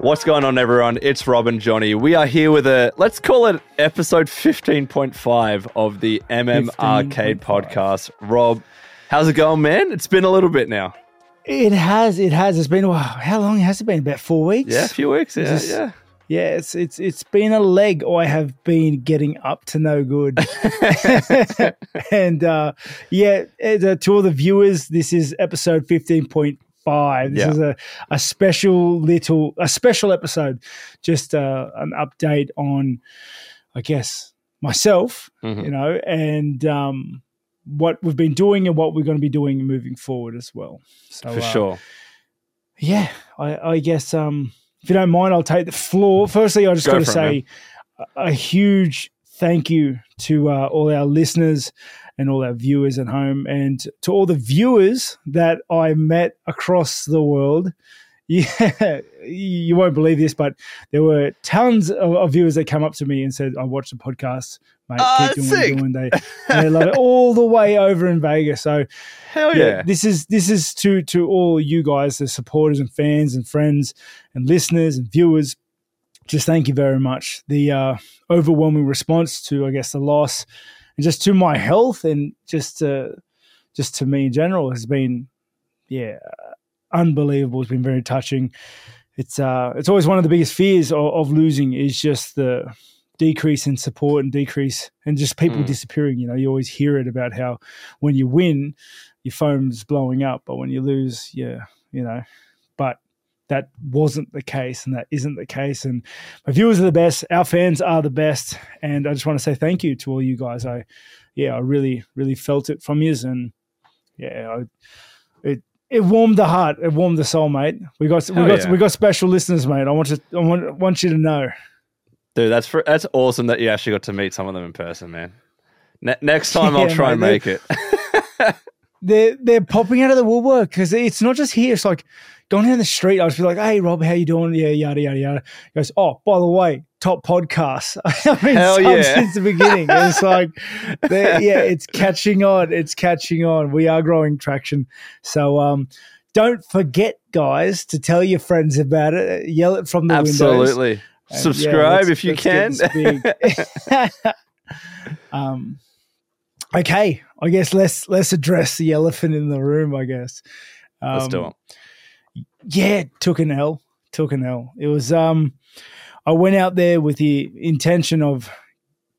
What's going on, everyone? It's Rob and Johnny. We are here with a, let's call it episode 15.5 of the MM 15.5. Arcade podcast. Rob, how's it going, man? It's been a little bit now. It has. It has. It's been. Wow, how long has it been? About four weeks. Yeah, a few weeks. Yeah, This- yeah. Yeah. It's it's it's been a leg. I have been getting up to no good. and uh, yeah, uh, to all the viewers, this is episode fifteen point five. This Yeah. is a, a special little a special episode. Just uh, an update on, I guess myself. Mhm. You know, and um, what we've been doing and what we're going to be doing moving forward as well. So For uh, sure. yeah, I, I guess um, if you don't mind, I'll take the floor. Firstly, I just Go got to it, say a, a huge thank you to uh, all our listeners and all our viewers at home, and to all the viewers that I met across the world. Yeah, you won't believe this, but there were tons of, of viewers that came up to me and said, "I watched the podcast, mate. Ah, Keep doing sick. what you're doing." They, they love it all the way over in Vegas. So Hell yeah, yeah. this is this is to to all you guys, the supporters and fans and friends and listeners and viewers. Just thank you very much. The uh, overwhelming response to, I guess, the loss, and just to my health, and just uh, just to me in general, has been, yeah, unbelievable. It's been very touching. It's uh, it's always one of the biggest fears of, of losing is just the decrease in support and decrease and just people Mm. disappearing. You know, you always hear it about how when you win, your phone's blowing up, but when you lose, yeah, you know, that wasn't the case and that isn't the case. And my viewers are the best, our fans are the best. And I just want to say thank you to all you guys. I, yeah, I really, really felt it from you. And yeah, I, it, it warmed the heart. It warmed the soul, mate. We got, we got, yeah. we got special listeners, mate. I want to, I want, want you to know. Dude, that's for, that's awesome that you actually got to meet some of them in person, man. Ne- next time I'll Yeah, try and mate, make it. they're they're popping out of the woodwork because it's not just here. It's like going down the street. I just be like, "Hey, Rob, how you doing?" Yeah, yada yada yada. He goes, "Oh, by the way, top podcast." I mean, Hell yeah. since the beginning. It's like, yeah, it's catching on. It's catching on. We are growing traction. So, um, don't forget, guys, to tell your friends about it. Yell it from the windows. Absolutely. Yeah, Subscribe let's- if you can. um, okay, I guess let's let's address the elephant in the room. I guess. Um, Let's do it. Yeah, took an L. Took an L. It was. Um, I went out there with the intention of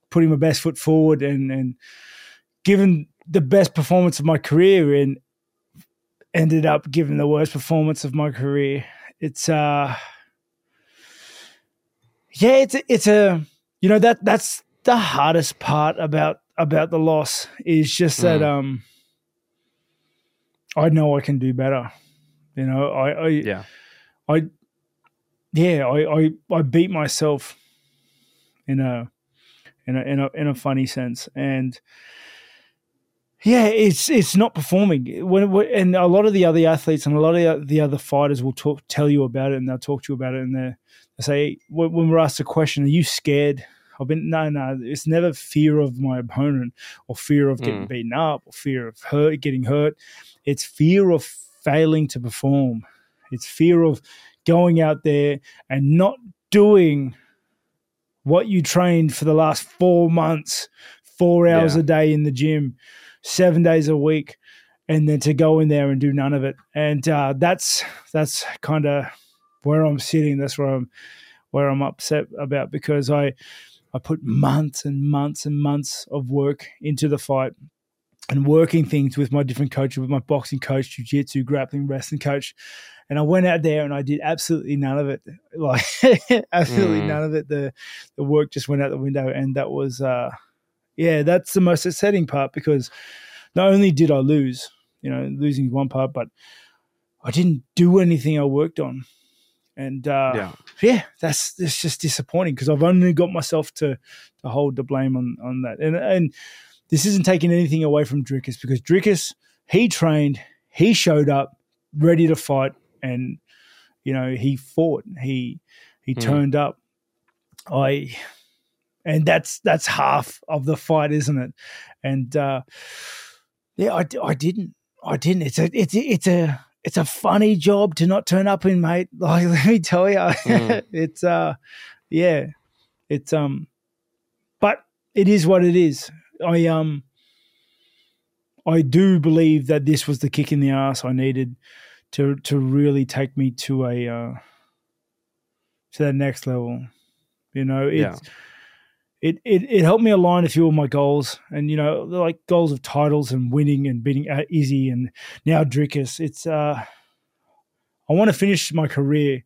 putting my best foot forward and and giving the best performance of my career, and ended up giving the worst performance of my career. It's uh yeah, it's it's a you know that that's the hardest part about about the loss is just that Mm. um I know I can do better. You know, I, I Yeah. I yeah, I, I I beat myself in a in a in a in a funny sense. And yeah, it's it's not performing. When, when and a lot of the other athletes and a lot of the other fighters will talk tell you about it and they'll talk to you about it and they they say when, when we're asked a question, are you scared? I've been no, no. It's never fear of my opponent or fear of getting Mm. beaten up or fear of hurt, getting hurt. It's fear of failing to perform. It's fear of going out there and not doing what you trained for the last four months, four hours Yeah. a day in the gym, seven days a week, and then to go in there and do none of it. And uh, that's that's kind of where I'm sitting. That's where I'm where I'm upset about because I I put months and months and months of work into the fight and working things with my different coaches, with my boxing coach, jiu-jitsu, grappling, wrestling coach. And I went out there and I did absolutely none of it. Like absolutely Mm. none of it. The the work just went out the window. And that was uh yeah, that's the most upsetting part because not only did I lose, you know, losing is one part, but I didn't do anything I worked on. And uh Yeah. yeah, that's that's just disappointing because I've only got myself to to hold the blame on on that. And and this isn't taking anything away from Dricus because Dricus he trained, he showed up ready to fight, and you know he fought, he he Hmm. turned up. I and that's that's half of the fight, isn't it? And uh, yeah, I, I didn't, I didn't. It's a it's a, it's a it's a funny job to not turn up in, mate. Like, let me tell you, Mm. it's uh, yeah, it's um, but it is what it is. I um, I do believe that this was the kick in the ass I needed to to really take me to a uh, to that next level. You know, it's. Yeah. It, it, it helped me align a few of my goals and you know like goals of titles and winning and beating Izzy and now Dricus. It's uh I want to finish my career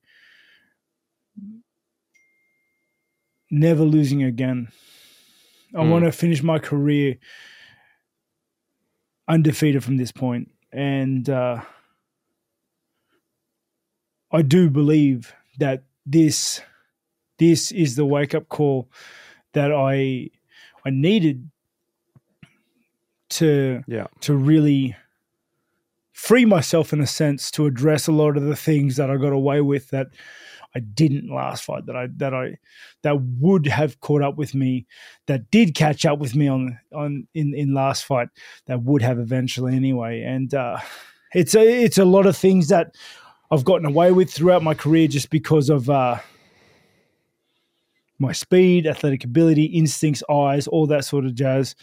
never losing again. I Mm. want to finish my career undefeated from this point, and uh, I do believe that this this is the wake up call that I I needed to Yeah. to really free myself in a sense to address a lot of the things that I got away with that I didn't last fight that I that I that would have caught up with me that did catch up with me on on in in last fight that would have eventually anyway and uh it's a it's a lot of things that I've gotten away with throughout my career just because of uh my speed, athletic ability, instincts, eyes, all that sort of jazz.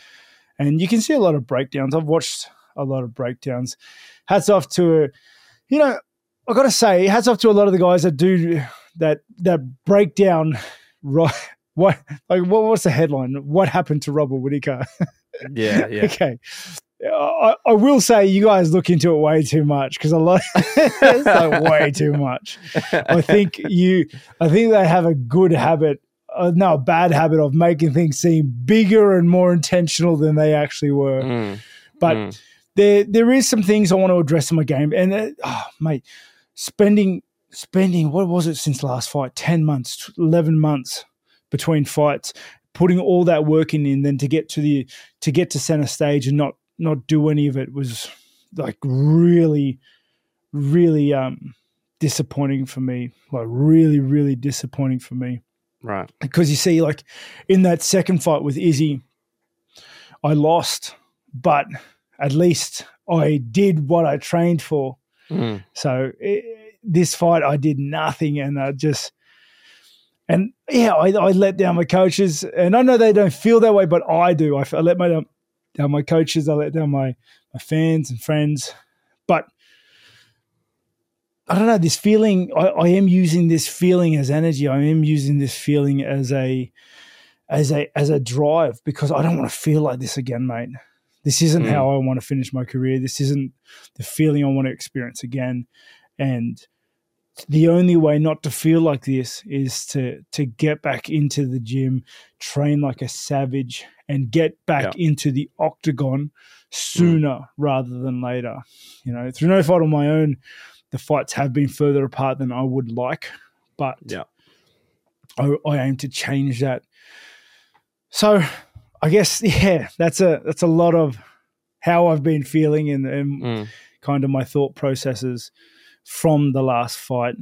And you can see a lot of breakdowns. I've watched a lot of breakdowns. Hats off to, you know, I got to say, hats off to a lot of the guys that do that that breakdown. Right, what like what was the headline? What happened to Robert Whittaker? Yeah. Yeah. okay. I, I will say you guys look into it way too much because a lot it's like way too much. I think you I think they have a good habit uh, no, a bad habit of making things seem bigger and more intentional than they actually were. Mm, But mm. there there is some things I want to address in my game, and uh, oh, mate, spending spending what was it since last fight? Ten months, eleven months between fights, putting all that work in, and then to get to the to get to center stage and not not do any of it was like really, really um disappointing for me. Like really, really disappointing for me Right. because you see, like in that second fight with Izzy, I lost, but at least I did what I trained for. Mm, So eh, this fight, I did nothing, and I just and yeah, I, I let down my coaches, and I know they don't feel that way, but I do. I, I let my down, my coaches, I let down my my fans and friends. I don't know this feeling. I, I am using this feeling as energy. I am using this feeling as a as a as a drive because I don't want to feel like this again, mate. This isn't Mm. how I want to finish my career. This isn't the feeling I want to experience again. And the only way not to feel like this is to to get back into the gym, train like a savage, and get back into the octagon sooner rather than later. You know, through no fault of my own, the fights have been further apart than I would like, but Yeah. I, I aim to change that. So, I guess yeah, that's a that's a lot of how I've been feeling and, and mm. kind of my thought processes from the last fight.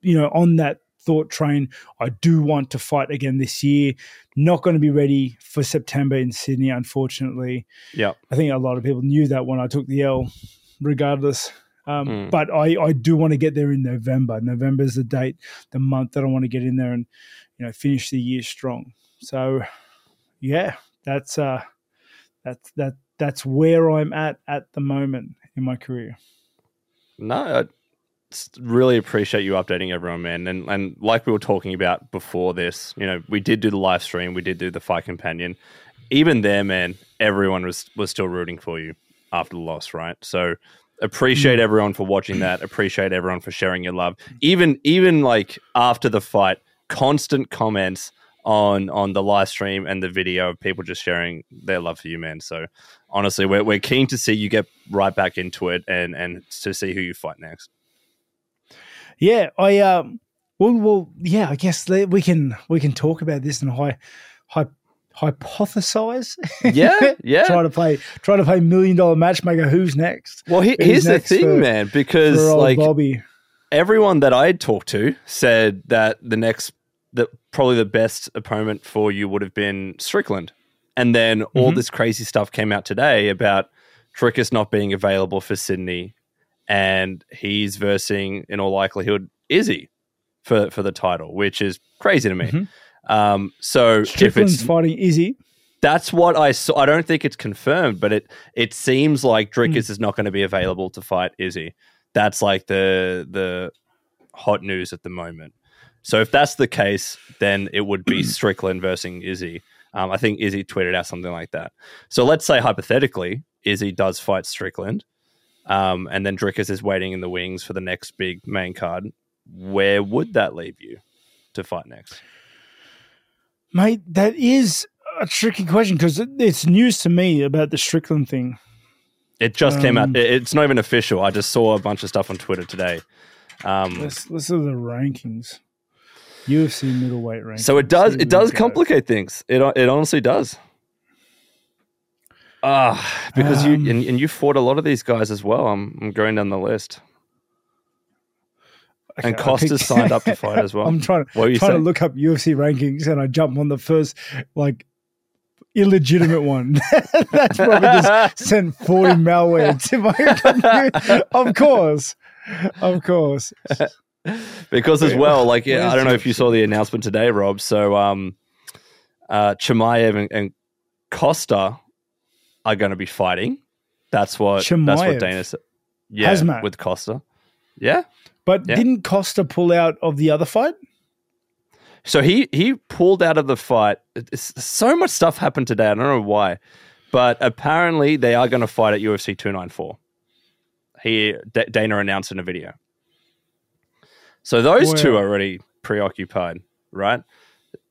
You know, on that thought train, I do want to fight again this year. Not going to be ready for September in Sydney, unfortunately. Yep. I think a lot of people knew that when I took the L, regardless. Um, Mm. But I, I do want to get there in November. November is the date, the month that I want to get in there and you know finish the year strong. So, yeah, that's uh, that's that that's where I'm at at the moment in my career. No, I really appreciate you updating everyone, man. And and like we were talking about before this, you know, we did do the live stream, we did do the fight companion. Even there, man, everyone was was still rooting for you after the loss, right? So appreciate everyone for watching that. Appreciate everyone for sharing your love. Even even like after the fight, constant comments on on the live stream and the video of people just sharing their love for you, man. So honestly, we're we're keen to see you get right back into it and and to see who you fight next. Yeah, I um, well, well, yeah, I guess we can we can talk about this and high hy, hypothesize. Yeah, yeah. try to play try to play million dollar matchmaker. Who's next? Well, he, here's the thing, for- man, because like Bobby. everyone that I talked to said that the next, that probably the best opponent for you would have been Strickland, and then all Mhm. this crazy stuff came out today about Dricus not being available for Sydney, and he's versing in all likelihood Izzy for for the title, which is crazy to me. Mhm. Um, so if Strickland's it's fighting Izzy. that's what I saw. I don't think it's confirmed, but it it seems like Dricus Hmm. is not going to be available to fight Izzy. That's like the the hot news at the moment. So if that's the case, then it would be Strickland versus Izzy. Um, I think Izzy tweeted out something like that. So let's say hypothetically, Izzy does fight Strickland, um, and then Dricus is waiting in the wings for the next big main card. Where would that leave you to fight next? Mate, that is a tricky question because it's news to me about the Strickland thing. It just came out. Um, It's not even official. I just saw a bunch of stuff on Twitter today. Um, Let's look at the rankings. UFC middleweight rankings. so it does. It does go. complicate things. It it honestly does. Ah, because Um, you and, and you fought a lot of these guys as well. I'm I'm going down the list. And Okay, I Costa's signed up to fight as well. I'm trying, What were you trying to look up UFC rankings, and I jump on the first like illegitimate one. That's probably just sent 40 malware to my computer. Of course, of course. because as well, like yeah, I don't know if you saw the announcement today, Rob. So um, uh, Chimaev and, and Costa are going to be fighting. That's what that's what Dana said. Yeah, Khamzat. with Costa. Yeah. But Yeah. didn't Costa pull out of the other fight? So he he pulled out of the fight. It's, so much stuff happened today. I don't know why, but apparently they are going to fight at UFC 294. He D- Dana announced in a video. So those two are already preoccupied, right?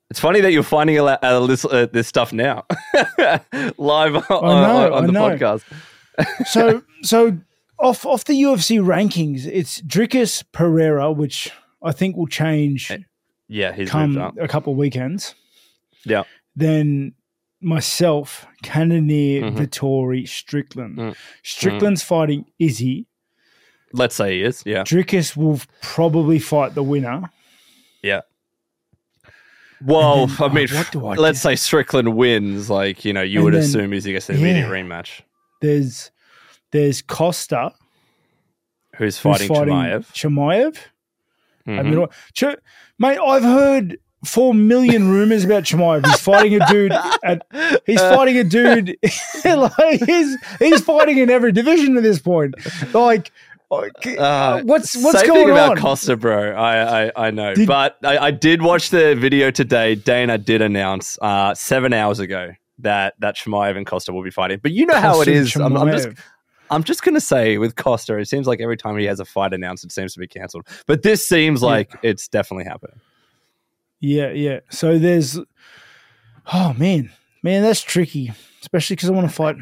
It's funny that you're finding a, uh, this, uh, this stuff now, live on, on, on the podcast. So so off off the UFC rankings, it's Dricus Pereira, which I think will change Yeah, he's come a couple weekends. Yeah. Then myself, Cannonier, Mhm. Vettori, Strickland. Mm. Strickland's fighting Izzy. Let's say he is. Yeah. Dricus will probably fight the winner. Yeah. Well, then- I mean, oh, I let's do? say Strickland wins. Like you know, you And would then- assume he's gets an immediate yeah. rematch. There's there's Costa Who's who's fighting, fighting Chimaev? Chimaev. I Mhm. mean, Ch- mate, I've heard four million rumors about Chimaev. He's fighting a dude at he's fighting a dude like he's he's fighting in every division at this point. Like, Uh, what's what's going thing about on? Costa, bro. I I, I know, Did- but I, I did watch the video today. Dana did announce uh, seven hours ago that that Chimaev and Costa will be fighting. But you know how it is. I'm, I'm just. I'm just gonna say with Costa, it seems like every time he has a fight announced, it seems to be cancelled. But this seems Yeah. like it's definitely happening. Yeah, yeah. So there's, oh man, man, that's tricky, especially because I want to fight.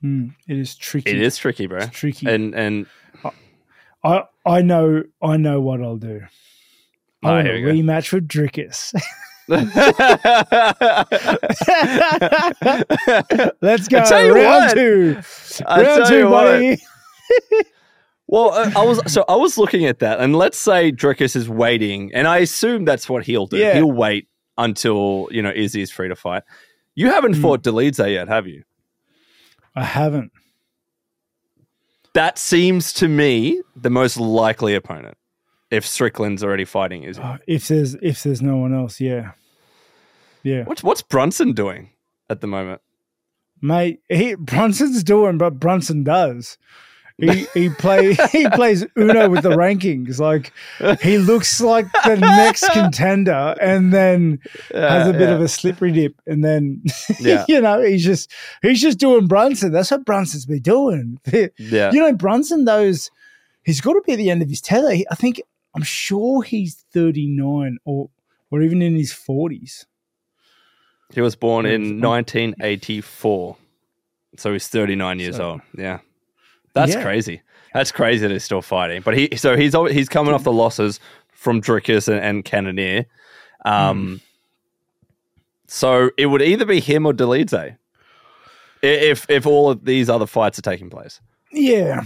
Hmm, it is tricky. It is tricky, bro. It's tricky. And and I I know I know what I'll do. Oh, I want a go. rematch with Dricus. Let's go. I tell you round what. two. I round tell two, you what. buddy. Well, uh, I was so I was looking at that, and let's say Dricus is waiting, and I assume that's what he'll do. Yeah. He'll wait until you know Izzy is free to fight. You haven't Hmm. fought Dolidze yet, have you? I haven't. That seems to me the most likely opponent. If Strickland's already fighting Izzy, Oh, uh, if there's if there's no one else, yeah, yeah, what's what's Brunson doing at the moment? mate. He Brunson's doing, but Brunson does. He he play he plays Uno with the rankings. Like he looks like the next contender, and then has a bit of a slippery dip, and then Yeah. you know he's just he's just doing Brunson. That's what Brunson's been doing. yeah. You know, Brunson those he's got to be at the end of his tether. He- I think I'm sure he's 39 or or even in his 40s. He was born in Yeah. 1984, so he's 39 years So- old. Yeah, that's Yeah. crazy. That's crazy that he's still fighting. But he, so he's he's coming off the losses from Dricus and, and Cannonier. Um, so it would either be him or Dolidze if if all of these other fights are taking place. Yeah.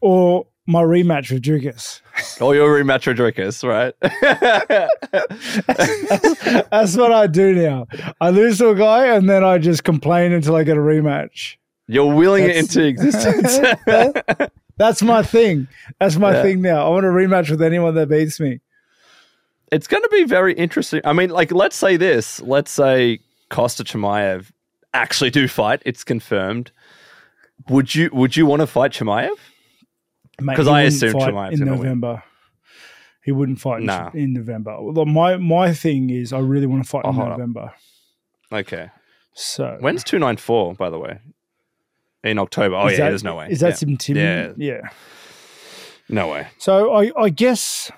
Or my rematch with Dricus. Or your rematch with Dricus, right? That's what I do now. I lose to a guy and then I just complain until I get a rematch. You're willing it into existence. That's my thing. That's my Yeah. thing now. I want to rematch with anyone that beats me. it's going to be very interesting. I mean, like, let's say this. Let's say Costa Chimaev actually do fight. It's confirmed. Would you Would you want to fight Chimaev? Mate, 'Cause he I assumed fight Chimaev's in gonna win. November. He wouldn't fight in, Nah. in November. My my thing is, I really want to fight Oh, in hold up. November. Okay. So When's two nine four? By the way, in October. Oh yeah, that- there's no way. Is that yeah. some Tim? Yeah. yeah. no way? So I I guess.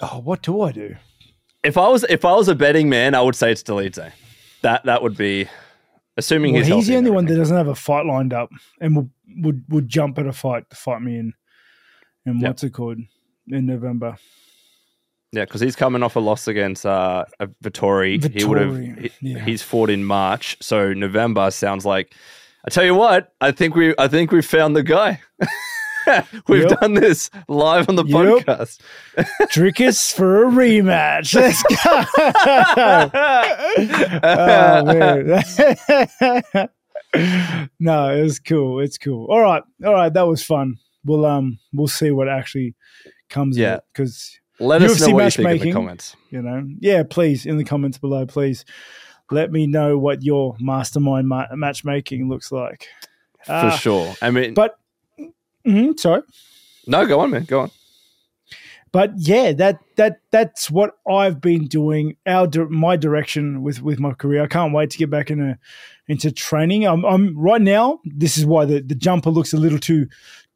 Oh, what do I do? If I was if I was a betting man, I would say it's Dolidze. That that would be assuming Well, he's, he's the only one that doesn't have a fight lined up, and would would would jump at a fight to fight me in. in Yep. what's it called in November? Yeah, because he's coming off a loss against uh, uh, Vettori. He would have. He, yeah. He's fought in March, so November sounds like. I tell you what, I think we. I think we found the guy. We've Yep. done this live on the Yep. podcast. Dricus for a rematch. Let's go. oh man. no, it was cool. It's cool. All right. All right. That was fun. We'll um we'll see what actually comes Yeah. Because Let us know what you think in the comments. you know, yeah, please in the comments below, please let me know what your mastermind ma- matchmaking looks like. For Ah, sure. I mean, But mm-hmm, sorry. no, go on, man. Go on. But yeah, that that that's what I've been doing. Our my direction with with my career. I can't wait to get back into into training. I'm I'm right now. This is why the the jumper looks a little too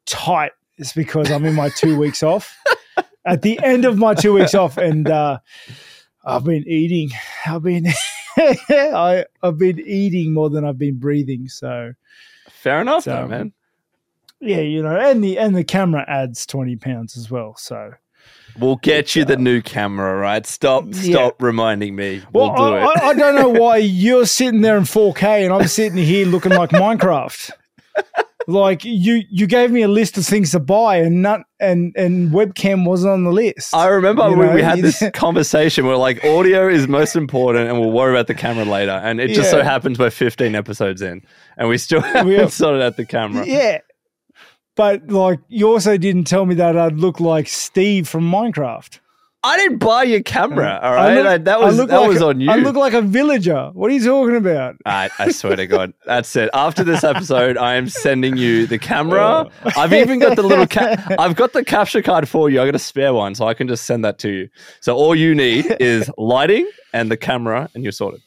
tight. It's because I'm in my two weeks off. At the end of my two weeks off, and uh, I've been eating. I've been I I've been eating more than I've been breathing. So Fair enough, So, though, man. yeah, you know, and the and the camera adds twenty pounds as well. So. We'll get you the new camera, right? Stop, Yeah. stop reminding me. Well, We'll do I, it. I, I don't know why you're sitting there in 4K and I'm sitting here looking like Minecraft. Like you, you gave me a list of things to buy, and not and and webcam wasn't on the list. I remember we, know, we had this conversation where like audio is most important and we'll worry about the camera later. And it just so happens we're 15 episodes in and we still We haven't have- sorted out the camera. yeah, but like you also didn't tell me that I'd look like Steve from Minecraft. I didn't buy your camera, all I look- Like, that was that like was a- on you. I look like a villager. What are you talking about? I, I swear to God, that's it. After this episode, I am sending you the camera. Oh. I've even got the little ca- I've got the capture card for you. I got a spare one, so I can just send that to you. So all you need is lighting and the camera, and you're sorted.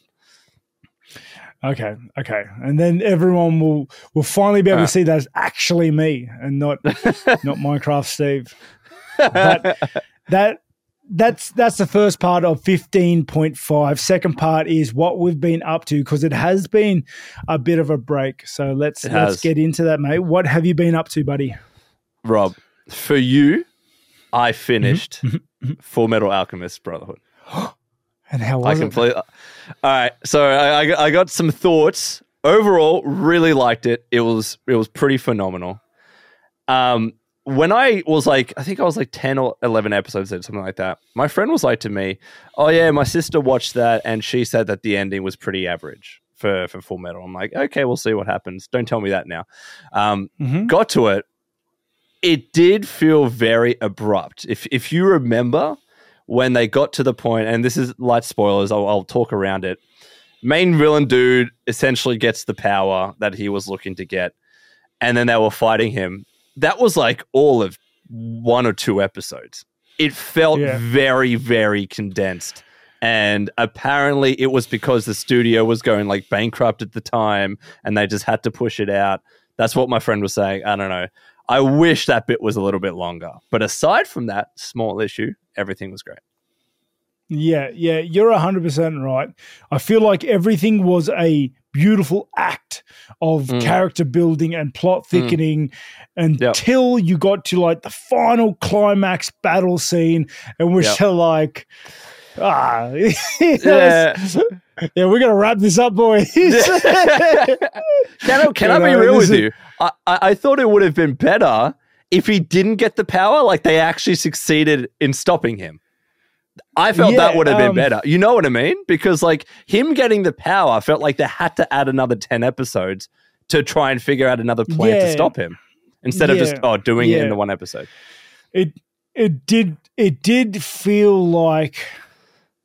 Okay, okay, and then everyone will will finally be able Uh. to see that it's actually me and not not Minecraft Steve. But that that's that's the first part of fifteen point five. Second part is what we've been up to because it has been a bit of a break. So let's It let's has. get into that, mate. What have you been up to, buddy? Rob, for you, I finished Mm-hmm. Full Metal Alchemist Brotherhood. And how I was it? completely. All right, so I, I got- I got some thoughts. Overall, really liked it. It was it was pretty phenomenal. Um, when I was like, I think I was like ten or eleven episodes in, something like that. My friend was like to me, "Oh yeah, my sister watched that, and she said that the ending was pretty average for for Full Metal." I'm like, "Okay, we'll see what happens. Don't tell me that now." Um, Mhm. got to it. It did feel very abrupt. If if you remember when they got to the point, and this is light spoilers, I'll, I'll talk around it. Main villain dude essentially gets the power that he was looking to get, and then they were fighting him. That was like all of one or two episodes. It felt Yeah. very, very condensed. And apparently, it was because the studio was going like bankrupt at the time and they just had to push it out. That's what my friend was saying. I don't know. I wish that bit was a little bit longer. But aside from that small issue, everything was great. Yeah, yeah, you're 100% right. I feel like everything was a beautiful act of Mm. character building and plot thickening Yep. until you got to like the final climax battle scene and we're Yep. still like, ah, Yeah. yeah, we're going to wrap this up, boys. Can I, can You I be real with is- you? I, I thought it would have been better if he didn't get the power, like they actually succeeded in stopping him. I felt Yeah, that would have been um, better. You know what I mean? Because like him getting the power felt like they had to add another 10 episodes to try and figure out another plan to stop him instead of just oh doing it in the one episode. it it did it did feel like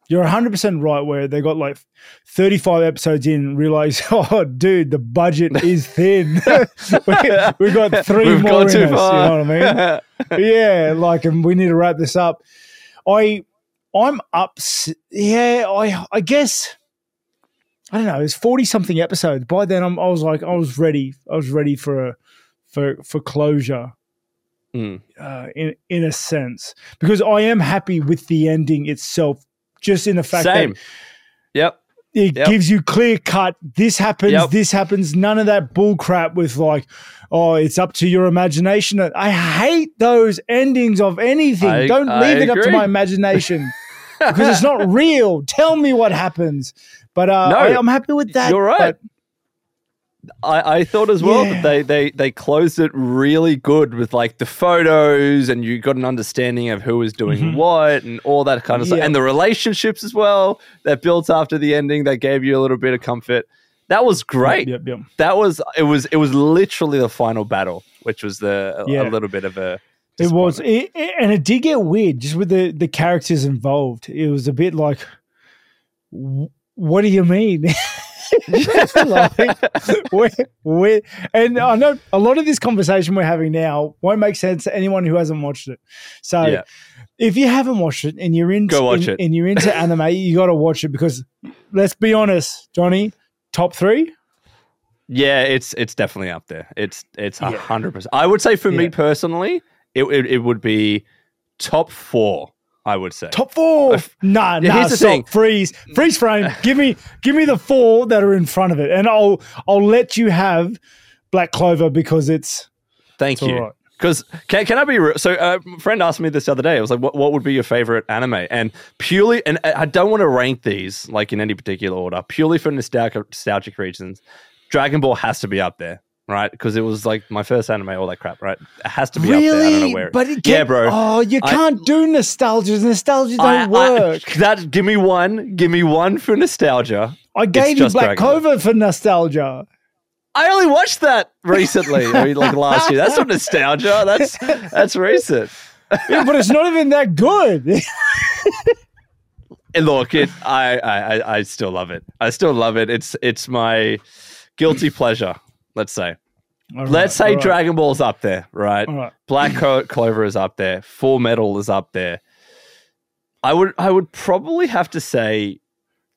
you're 100% right where they got like 35 episodes in and realized oh dude the budget is thin we, we got 3 We've more gone in too us, far. you know what I mean yeah like and we need to wrap this up I I'm up yeah I I guess I don't know it's 40 something episodes by then I'm, I was like I was ready I was ready for a for for closure Mm. uh, in in a sense because I am happy with the ending itself. Just in the fact Same. that Yep. it Yep. gives you clear cut. This happens. Yep. This happens. None of that bull crap with like, oh, it's up to your imagination. I hate those endings of anything. I- Don't I leave it up to my imagination because it's not real. Tell me what happens. But uh, No, I, I'm happy with that. you're right. but- I, I thought as well Yeah. that they, they they closed it really good with like the photos and you got an understanding of who was doing Mhm. what and all that kind of stuff and the relationships as well that built after the ending that gave you a little bit of comfort. That was great. Yep, yep. That was it was it was literally the final battle, which was the a, Yeah. a little bit of a It was, it, it- and it did get weird just with the the characters involved. It was a bit like, what do you mean? like, where, where, and I know a lot of this conversation we're having now won't make sense to anyone who hasn't watched it. So, Yeah. if you haven't watched it and you're into Go watch and, it. and you're into anime, you got to watch it because let's be honest, Johnny, top three. Yeah, it's it's definitely up there. It's it's a Yeah. hundred percent. I would say for me personally, it, it it would be top four. I would say Top four. If- Nah, Yeah, nah. here's the stop. thing. Freeze. Freeze frame. give me, give me the four that are in front of it, and I'll, I'll let you have Black Clover because it's, Thank it's you. all right. Because can, can I be real? So uh, a friend asked me this the other day. I was like, "What what would be your favorite anime?" And purely, and I I don't want to rank these like in any particular order. Purely for nostalgic nostalgic reasons, Dragon Ball has to be up there, right? Because it was like my first anime, all that crap, right? It has to be up there. I don't know Really? where. But it yeah, bro. Oh, you I- can't do nostalgia. Nostalgia don't I- I- work. that give me one. Give me one for nostalgia. I, gave you Black Clover for nostalgia. I only watched that recently, I mean, like last year. That's not nostalgia. That's that's recent. Yeah, but it's not even that good. And look, it. I I- I still love it. I still love it. It's it's my guilty pleasure. Let's say. All Let's say right, Dragon Ball's up there, right? Right. Black Clover is up there. Full Metal is up there. I would I would probably have to say.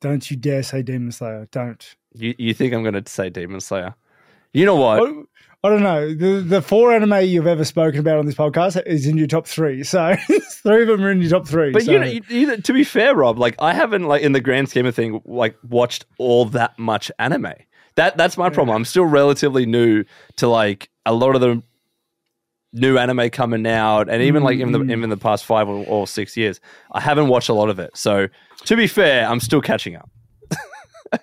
Don't you dare say Demon Slayer. Don't. You, you think I'm going to say Demon Slayer? You know what? I, I don't know. The the four anime you've ever spoken about on this podcast is in your top three. So three of them are in your top three. But so. you know, you, you, to be fair, Rob, like I haven't, like in the grand scheme of thing, like watched all that much anime. That that's my problem. I'm still relatively new to like a lot of the new anime coming out, and even like in the Mm. even the past five or, or six years, I haven't watched a lot of it. So to be fair, I'm still catching up.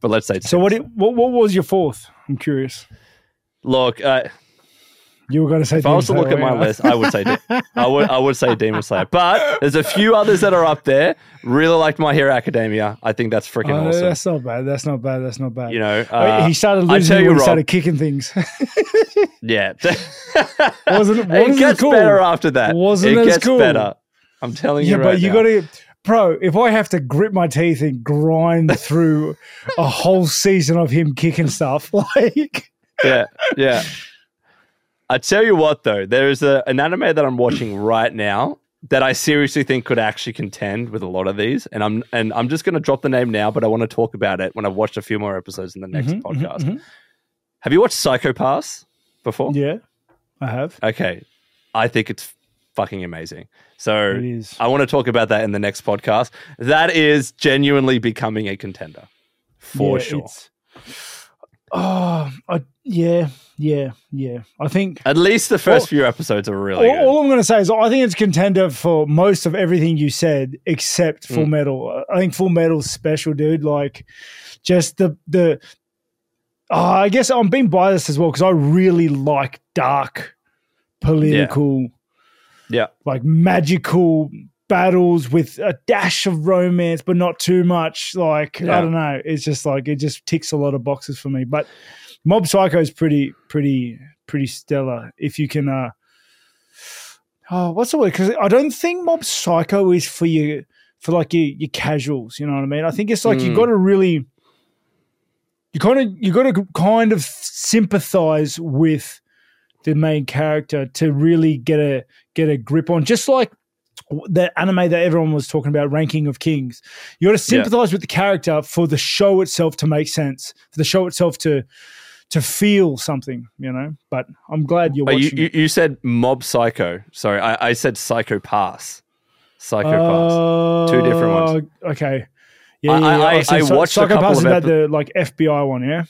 but let's say So what, it, what what was your fourth? I'm curious. look. Uh, You were going to say. If I was to Demon look at my list, I would say De- I would I would say Demon Slayer. But there's a few others that are up there. Really liked My Hero Academia. I think that's freaking Oh, awesome. That's not bad. That's not bad. That's not bad. You know, uh, he started I losing tell you, when he started kicking things. yeah, Wasn't it- wasn't it gets cool? better after that. Wasn't it gets cool. better. I'm telling yeah, you right but you got to, bro. If I have to grit my teeth and grind through a whole season of him kicking stuff, like yeah, yeah. I tell you what, though, there is a, an anime that I'm watching right now that I seriously think could actually contend with a lot of these, and I'm and I'm just going to drop the name now, but I want to talk about it when I've watched a few more episodes in the next Mhm, mhm, podcast. mhm. Have you watched Psycho Pass before? yeah, I have. Okay, I think it's fucking amazing. So I want to talk about that in the next podcast. That is genuinely becoming a contender for Yeah, sure. Oh, I, yeah, yeah, yeah. I think At least the first few episodes are really all, all I'm going to say is I think it's contender for most of everything you said except Full Mm. Metal. I think Full Metal's special, dude. Like, just the the. Oh, I guess I'm being biased as well because I really like dark, political, Yeah. like magical battles with a dash of romance, but not too much. Like Yeah. I don't know, it's just like it just ticks a lot of boxes for me. But Mob Psycho is pretty, pretty, pretty stellar. If you can, uh, oh, what's the word? Because I don't think Mob Psycho is for you for like your your casuals. You know what I mean? I think it's like you Mm. got to really, you kind of you got to kind of sympathize with the main character to really get a get a grip on. Just like the anime that everyone was talking about, Ranking of Kings. You got to sympathize with the character for the show itself to make sense, for the show itself to to feel something, you know. But I'm glad you're Oh, you, watching. you, you said Mob Psycho. Sorry, I, I said Psycho Pass. Psycho Pass. Uh, Two different ones. Okay. Yeah, I- yeah, I- yeah. I- so I watched a Psycho Pass couple is about the like FBI one, yeah?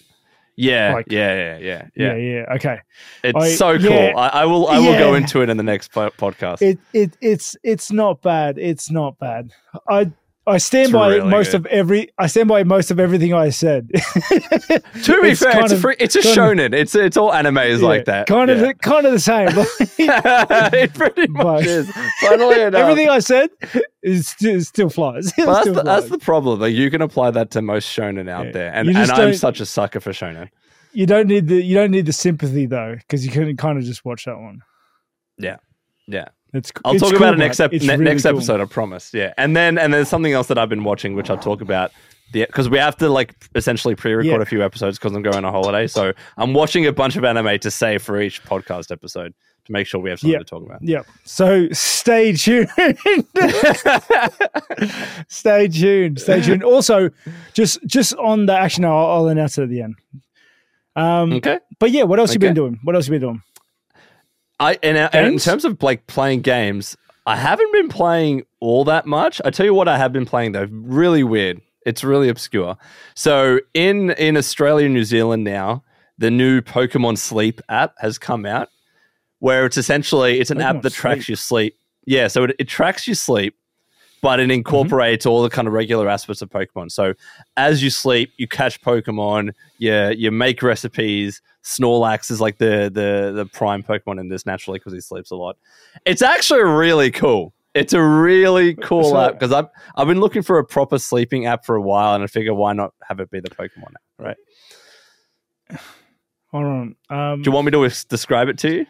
Yeah, like- yeah, yeah, yeah, yeah, Yeah, yeah. Okay. It's I- so cool. yeah. I, I will. I will go into it in the next po- podcast. It it it's it's not bad. It's not bad. I I stand It's by really most good. of every I stand by most of everything I said. to be it's fair, it's a free, it's a kind of- shonen. It's it's all animes like that. Kind of Yeah. the, kind of the same. it pretty much But- is. Funnily enough, Everything I said is still, still flies. But that's, still the, that's the problem. Like you can apply that to most shonen out Yeah. there, and, and I'm such a sucker for shonen. you don't need the you don't need the sympathy though because you can kind of just watch that one. Yeah, yeah. It's I'll it's talk cool, about it next ep- ne- really next cool. episode. I promise. Yeah, and then and there's something else that I've been watching, which I'll talk about. Because we have to like essentially pre-record Yeah. a few episodes because I'm going on holiday, so I'm watching a bunch of anime to save for each podcast episode to make sure we have something Yeah. to talk about. Yeah. So stay tuned. stay tuned. Stay tuned. Also, just just on the action, I'll, I'll announce it at the end. Um, Okay. but yeah, what else you been doing? What else you been doing? I and, uh, and in terms of like playing games, I haven't been playing all that much. I tell you what, I have been playing though. Really weird. It's really obscure. So in in Australia, and New Zealand now, the new Pokemon Sleep app has come out, where it's essentially it's an app that tracks Sleep? your sleep. Yeah, so it, it tracks your sleep, but Mm-hmm. it incorporates all the kind of regular aspects of Pokemon. So as you sleep, you catch Pokemon, you you make recipes. Snorlax is like the the the prime Pokemon in this naturally because he sleeps a lot. It's actually really cool. It's a really cool So- app because I've I've been looking for a proper sleeping app for a while, and I figure why not have it be the Pokemon app, right? Hold on. Um, Do you want me to describe it to you?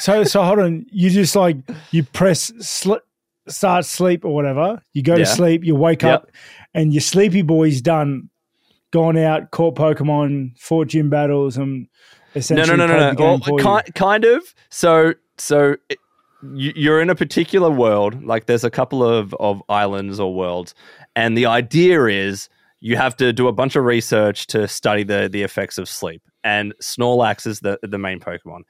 so so hold on. You just like you press sl- start sleep or whatever. You go Yeah. to sleep. You wake Yep. up, and your sleepy boy's done. Gone out, caught Pokemon, fought gym battles, and essentially no, no, no, no. game Well, kind, kind of. So, so it, you- you're in a particular world. Like, there's a couple of of islands or worlds, and the idea is you have to do a bunch of research to study the the effects of sleep. And Snorlax is the the main Pokemon.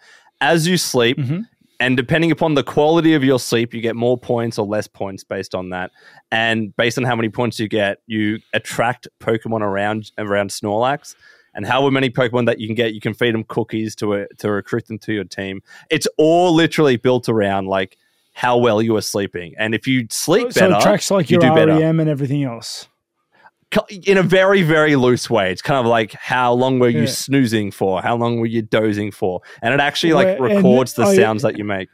As you sleep, Mhm. And depending upon the quality of your sleep, you get more points or less points based on that. And based on how many points you get, you attract Pokemon around around Snorlax. And however many Pokemon that you can get, you can feed them cookies to uh, to recruit them to your team. It's all literally built around like how well you are sleeping. And if you sleep so better, it tracks like you your do better. And everything else. In a very very loose way. It's kind of like how long were you Yeah. snoozing for? How long were you dozing for? And it actually like Where- records the I- sounds that you make.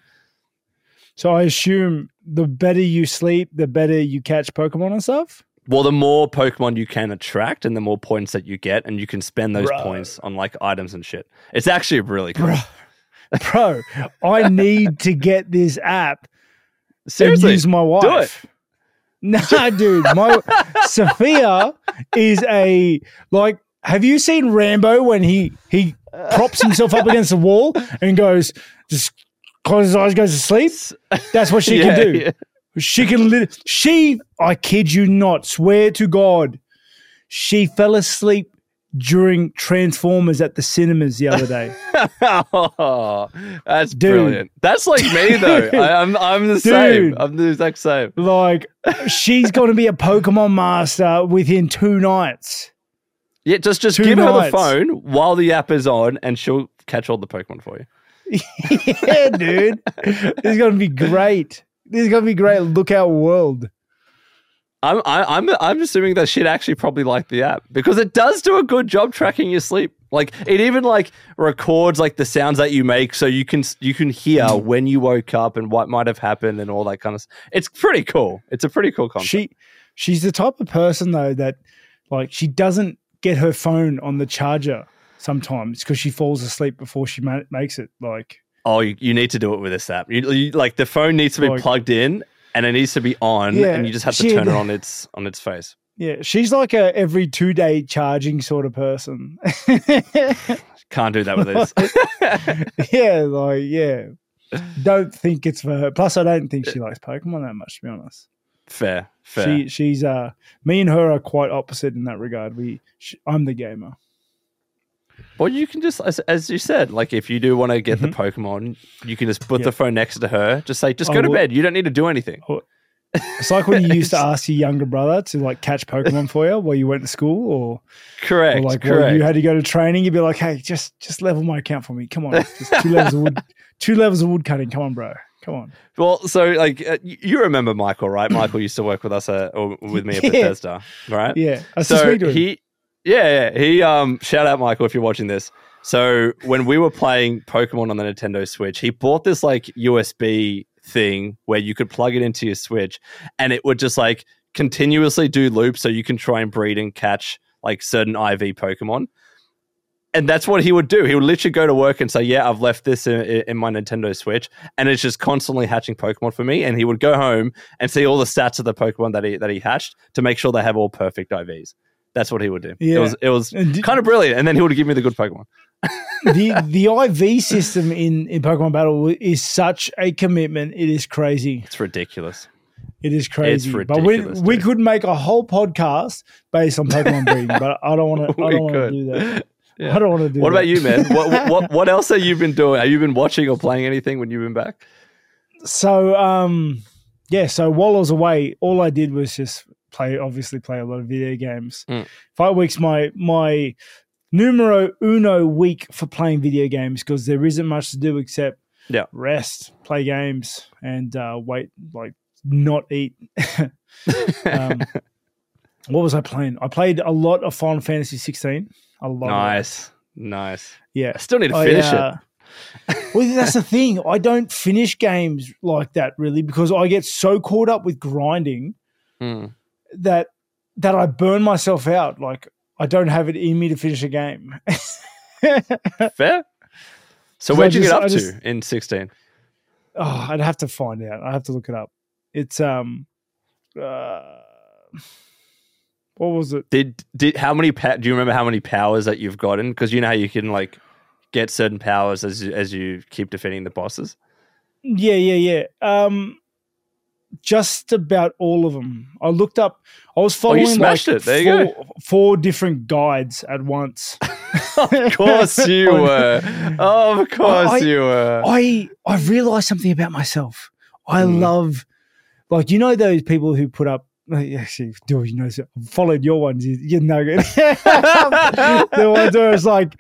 So I assume the better you sleep, the better you catch Pokemon and stuff. Well, the more Pokemon you can attract and the more points that you get, and you can spend those Bro. points on like items and shit. It's actually really cool. Bro, bro, I need to get this app Seriously, and use my wife. Nah, dude, my Sophia is a like. Have you seen Rambo when he he props himself up against the wall and goes just closes his eyes, goes to sleep? That's what she Yeah, can do. yeah. She can lit- she I kid you not, swear to God, she fell asleep during Transformers at the cinemas the other day. oh, that's Dude. brilliant. That's like me though. I, I'm I'm the same. I'm the exact same. like she's going to be a Pokemon master within two nights. Yeah, just just Two give her the phone while the app is on, and she'll catch all the Pokemon for you. yeah, dude. This is going to be great. This is going to be great. Look out world. I'm I, I'm I'm assuming that she'd actually probably like the app because it does do a good job tracking your sleep. Like it even like records like the sounds that you make, so you can you can hear Mm. when you woke up and what might have happened and all that kind of. stuff. It's pretty cool. It's a pretty cool concept. She she's the type of person though that like she doesn't get her phone on the charger sometimes because she falls asleep before she ma- makes it. Like oh, you, you need to do it with this app. You, you, like the phone needs to be Like- plugged in and it needs to be on, Yeah, and you just have to she- turn it on its on its face. yeah, she's like a every two day charging sort of person. Can't do that with this. yeah, like yeah. Don't think it's for her. Plus, I don't think she likes Pokemon that much. To be honest, fair, fair. she she's uh me and her are quite opposite in that regard. We sh I'm the gamer. Well, you can just, as, as you said, like if you do want to get the Pokemon, you can just put Yeah. the phone next to her. Just say, just I go to bed. You don't need to do anything. It's like when you used to ask your younger brother to like catch Pokemon for you while you went to school, or, Correct. or like correct. you had to go to training. You'd be like, "Hey, just just level my account for me. Come on, just two levels of wood, two levels of wood cutting. Come on, bro. Come on." well, so like uh, you remember Michael, right? Michael used to work with us uh, or with me at Yeah. Bethesda, right? Yeah, I so speak to him. he yeah, yeah he um shout out michael if you're watching this so when we were playing pokemon on the nintendo switch he bought this like usb thing where you could plug it into your switch and it would just like continuously do loops so you can try and breed and catch like certain iv pokemon and that's what he would do. He would literally go to work and say, "Yeah, I've left this in, in my Nintendo Switch, and it's just constantly hatching Pokemon for me." And he would go home and see all the stats of the Pokemon that he that he hatched to make sure they have all perfect IVs. That's what he would do. It was it was did- kind of brilliant. And then he would give me the good Pokemon. the the IV system in in Pokemon Battle is such a commitment. It is crazy. It's ridiculous. It is crazy. but we we could make a whole podcast based on Pokemon breeding, but I don't want to. I don't want to do that. Yeah. I don't want to do. That. What that. about you, man? what, what what what else have you been doing? Have you been watching or playing anything when you've been back? So um, yeah. So while I was away, all I did was just play. Obviously, play a lot of video games. Mm. Five weeks, my my numero uno week for playing video games because there isn't much to do except Yeah. rest, play games, and uh, wait, like not eat. um, what was I playing? I played a lot of Final Fantasy 16. A lot. Nice, nice. Yeah. I still need to I, finish it. well, that's the thing. I don't finish games like that really because I get so caught up with grinding. Mm. That that I burn myself out. Like I don't have it in me to finish a game. Fair. So where'd you just- get up I to in sixteen? oh, I'd have to find out. I have to look it up. It's um, uh, what was it? Did did how many pa- do you remember how many powers that you've gotten? Because you know how you can like get certain powers as you, as you keep defeating the bosses. Yeah, yeah, yeah. Um, just about all of them. I looked up. I was Oh, following smashed like it. There you four, four different guides at once. Of course you were. Of course I- you were. I I realized something about myself. I Mm. love, like you know, those people who put up. Actually, do you know? Followed your ones. You, you nugget. the ones where it's like,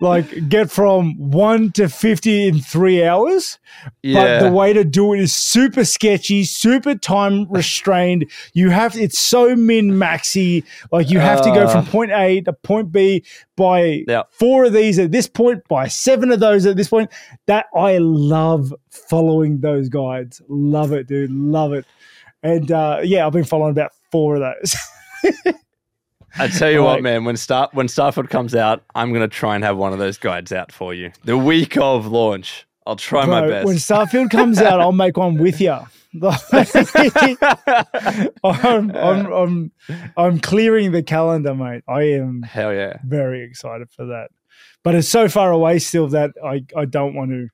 like get from one to fifty in three hours. yeah. But the way to do it is super sketchy, super time restrained. You have it's so min maxy. Like you have to go from Uh. point A to point B by Yeah. four of these at this point, by seven of those at this point. That I love following those guides. Love it, dude. Love it. And uh, yeah, I've been following about four of those. I tell you what, man. When Star when Starfield comes out, I'm gonna try and have one of those guides out for you. The week of launch, I'll try my best. When Starfield comes out, I'll make one with you. I'm, I'm, I'm, I'm clearing the calendar, mate. I am Hell yeah. very excited for that. But it's so far away still that I, I don't want to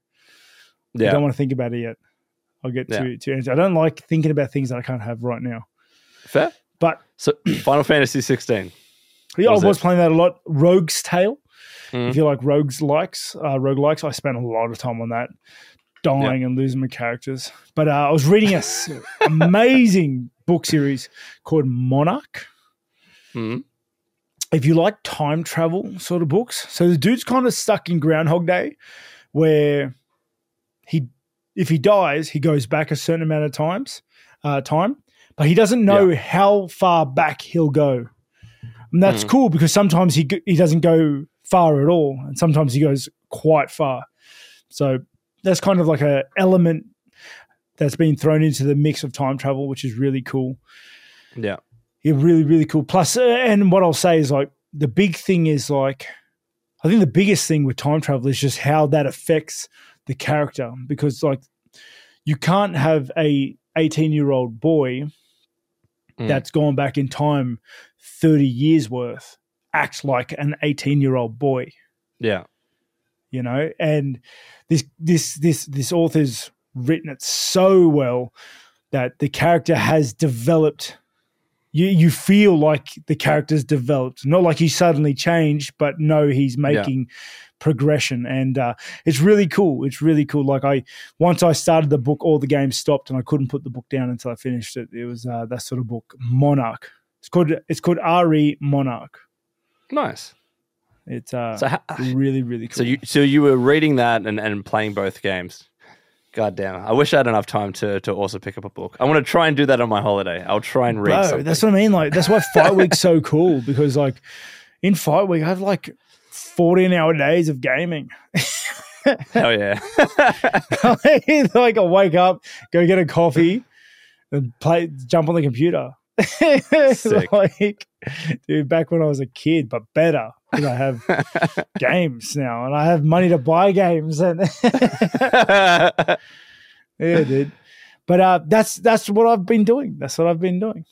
I Yeah. don't want to think about it yet. I'll get to to answer. I don't like thinking about things that I can't have right now. Fair. But So Final Fantasy 16. yeah, I was was it? playing that a lot. Rogue's Tale. Mhm. If you like rogues likes, uh, rogue likes, I spent a lot of time on that, dying and losing my characters. But uh, I was reading a amazing book series called Monarch. Mhm. If you like time travel sort of books, so the dude's kind of stuck in Groundhog Day, where he, if he dies, he goes back a certain amount of times, uh, time, but he doesn't know how far back he'll go. And that's Hmm. cool because sometimes he he doesn't go far at all, and sometimes he goes quite far. So that's kind of like a element that's been thrown into the mix of time travel, which is really cool. Yeah. Yeah, really, really cool. Plus, uh, and what I'll say is like the big thing is like, I think the biggest thing with time travel is just how that affects the character because like you can't have a 18 year old boy Mm. that's gone back in time 30 years worth act like an 18 year old boy Yeah. you know and this this this this author's written it so well that the character has developed you you feel like the character's developed. Not like he suddenly changed but no he's making progression. And uh, it's really cool. It's really cool. Like i once i started the book all the games stopped and i couldn't put the book down until i finished it. It was uh, that sort of book monarch. It's called it's called re monarch. Nice. it's uh, So, ha- really really cool. so you so you were reading that and, and playing both games. God damn! It. I wish I had enough time to to also pick up a book. I want to try and do that on my holiday. I'll try and read Bro, something. that's what I mean. Like that's why Fight Week's so cool because like in Fight Week I have like fourteen hour days of gaming. Hell yeah! like I wake up, go get a coffee, and play, jump on the computer. Like, dude, back when I was a kid, but better because I have games now and I have money to buy games and yeah, dude. But uh, that's that's what I've been doing. That's what I've been doing.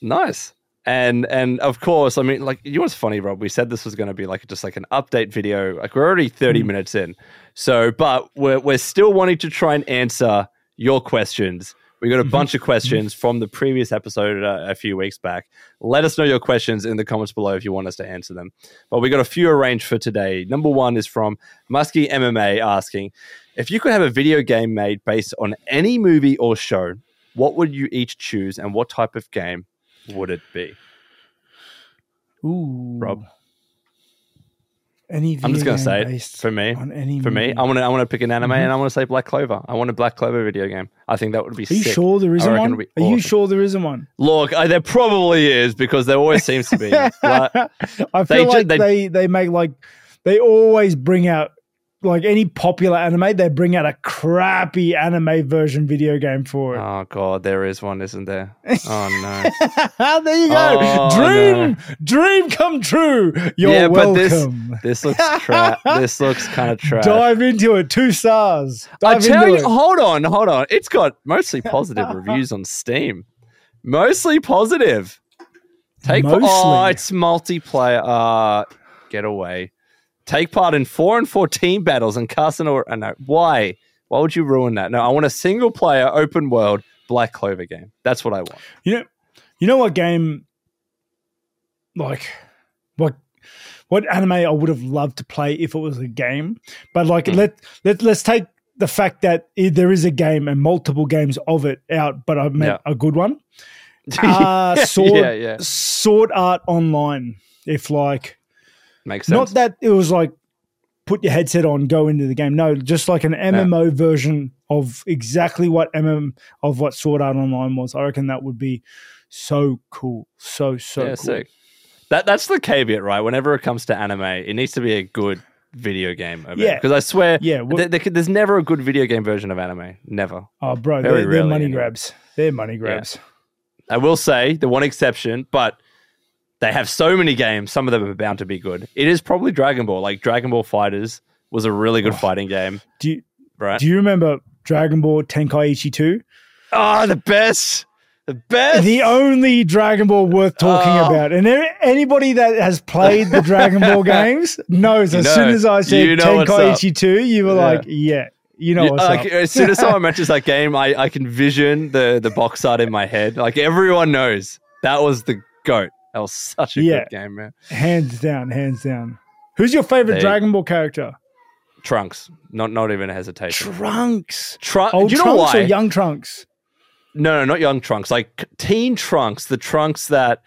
nice. And and of course, I mean, like you know what's funny, Rob? We said this was going to be like just like an update video. Like we're already thirty Mm. minutes in, so but we're we're still wanting to try and answer your questions. We got a Mhm. bunch of questions from the previous episode uh, a few weeks back. Let us know your questions in the comments below if you want us to answer them. But we got a few arranged for today. Number one is from Muskie MMA asking if you could have a video game made based on any movie or show, what would you each choose, and what type of game would it be? Ooh, Rob? Any I'm just gonna say it for me. For me. I want to I want to pick an anime, Mhm. and I want to say Black Clover. I want a Black Clover video game. I think that would be Are you sick. sure there isn't one? it'd Are you sure there isn't one? Look, I, there probably is because there always seems to be. But I They feel ju- like they- they, they make like they always bring out like any popular anime, they bring out a crappy anime version video game for it. oh god, there is one, isn't there? Oh no. there you go. Oh, dream, dream come true. You're Yeah, but this- welcome. This looks tra- This looks kind of trash. Dive into it. Two stars. I tell you, it. hold on, hold on. It's got mostly positive reviews on Steam. Mostly positive. Take part. Oh, it's multiplayer. Uh, get away. Take part in four and four team battles and cast an or uh, no. Why? Why would you ruin that? No, I want a single player open world Black Clover game. That's what I want. You know, you know what game? Like, what what anime I would have loved to play if it was a game. But like, Hmm. let let let's take the fact that there is a game and multiple games of it out, but I meant a good one. Uh, sword, yeah, yeah. sword art online. If like, Makes sense. not that it was like put your headset on, go into the game. No, just like an MMO version of exactly what MM of what Sword Art Online was. I reckon that would be so cool, so so yeah, cool. sick. That that's the caveat, right? Whenever it comes to anime, it needs to be a good video game. Yeah. because I swear, Yeah, well- there, there there's never a good video game version of anime. Never. Oh, bro, Very they're, they're money anyway. grabs. They're money grabs. I will say the one exception, but they have so many games. Some of them are bound to be good. It is probably Dragon Ball. Like Dragon Ball FighterZ was a really good Oh. fighting game, Do you right? do you remember Dragon Ball Tenkaichi 2? oh, ah, the best, the best. The only Dragon Ball worth talking Oh. about. And anybody that has played the Dragon Ball games knows as soon as I said You know. Tenkaichi 2, you were Yeah. like, yeah, you know like, as soon as someone mentions that game, I, I can vision the the box art in my head. Like everyone knows that was the goat. That was such a Yeah. good game, man. Hands down, hands down. Who's your favorite They- Dragon Ball character? Trunks, not not even a hesitation. Trunks. Trunks. Old Do you know Trunks why? or young Trunks? no, no, not young Trunks. Like teen Trunks, the Trunks that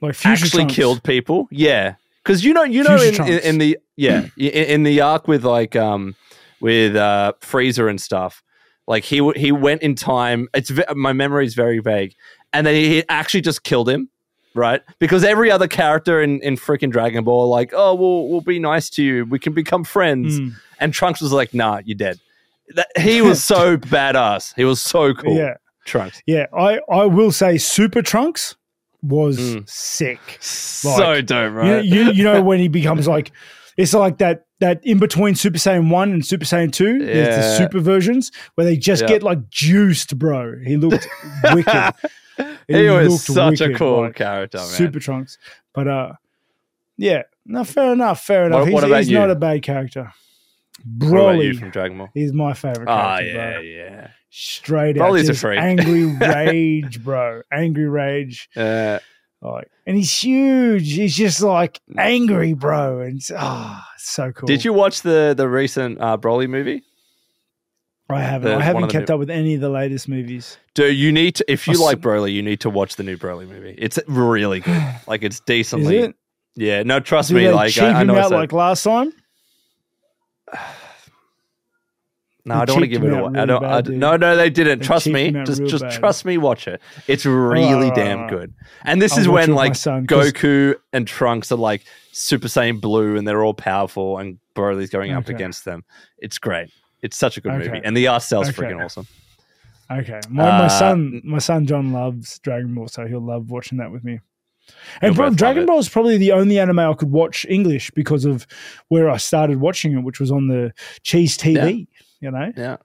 Like actually Trunks. killed people. Yeah, because you know, you know, in, in, in the yeah, in, in the arc with like um with uh Frieza and stuff, like he he went in time. It's ve- my memory is very vague, and then he actually just killed him. Right? Because every other character in, in freaking Dragon Ball, like, oh, we'll we'll be nice to you, we can become friends, Mm. and Trunks was like, nah, you're dead. That, he was so badass. He was so cool. Yeah, Trunks, yeah. I I will say Super Trunks was Mm. sick. so dope, You, right? you you know when he becomes like it's like that that in between Super Saiyan one and Super Saiyan two. There's the super versions where they just Yeah. get like juiced, bro. He looked wicked. He was such a cool like, character, man. Super Trunks, but uh, yeah. No, fair enough. Fair enough. What- he's what he's not a bad character. what about you Broly from Dragon Ball? He's my favorite Ah, character. yeah, bro. yeah. Straight Broly's out, a freak. angry rage, bro. Angry rage. Uh, Like, and he's huge. He's just like angry, bro. And ah, so cool. Did you watch the the recent uh, Broly movie? I haven't. the- I haven't kept new- up with any of the latest movies. Dude, you need to if you s- like Broly, you need to watch the new Broly movie. It's really good. Like it's decently. It? Yeah, no, trust Do me. Like cheap I, I know. I out said- like last time? no, they I don't want to give it away. I don't. bad, I, no, no, they didn't. They trust me. Just, just bad. trust me. Watch it. It's really alright, damn good. And this I'll is when it with my like son, Goku and Trunks are like Super Saiyan Blue, and they're all powerful, and Broly's going up against them. It's great. It's such a good Okay. movie, and the art style's Okay. freaking awesome. Okay. My, my Uh, son my son John loves Dragon Ball, so he'll love watching that with me. And bro, Dragon. Ball is probably the only anime I could watch English because of where I started watching it, which was on the Cheez TV. You know? Yeah.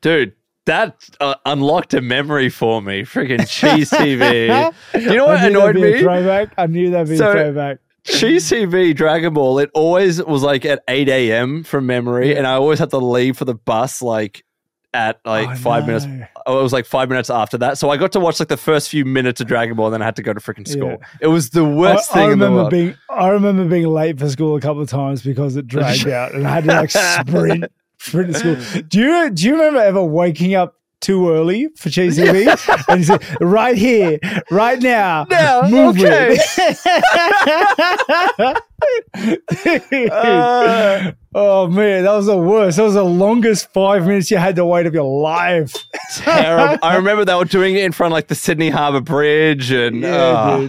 Dude, that uh, unlocked a memory for me. Freaking Cheez TV. You know what annoyed that'd be a me? throwback. I knew that'd be So- a throwback. Cheez TV Dragon Ball, it always was like at 8 a.m. from memory, Yeah. and I always had to leave for the bus like at like Oh, five minutes. Oh, it was like five minutes after that. So I got to watch like the first few minutes of Dragon Ball, and then I had to go to freaking school. Yeah. It was the worst I, thing I in the remember being I remember being late for school a couple of times because it dragged out and I had to like sprint sprint to school. Do you do you remember ever waking up too early for Cheez TV? and you said, right here, right now, Now, move okay. it. Uh. oh man, that was the worst. That was the longest five minutes you had to wait of your life. Terrible. I remember they were doing it in front of like the Sydney Harbour Bridge and Yeah, uh,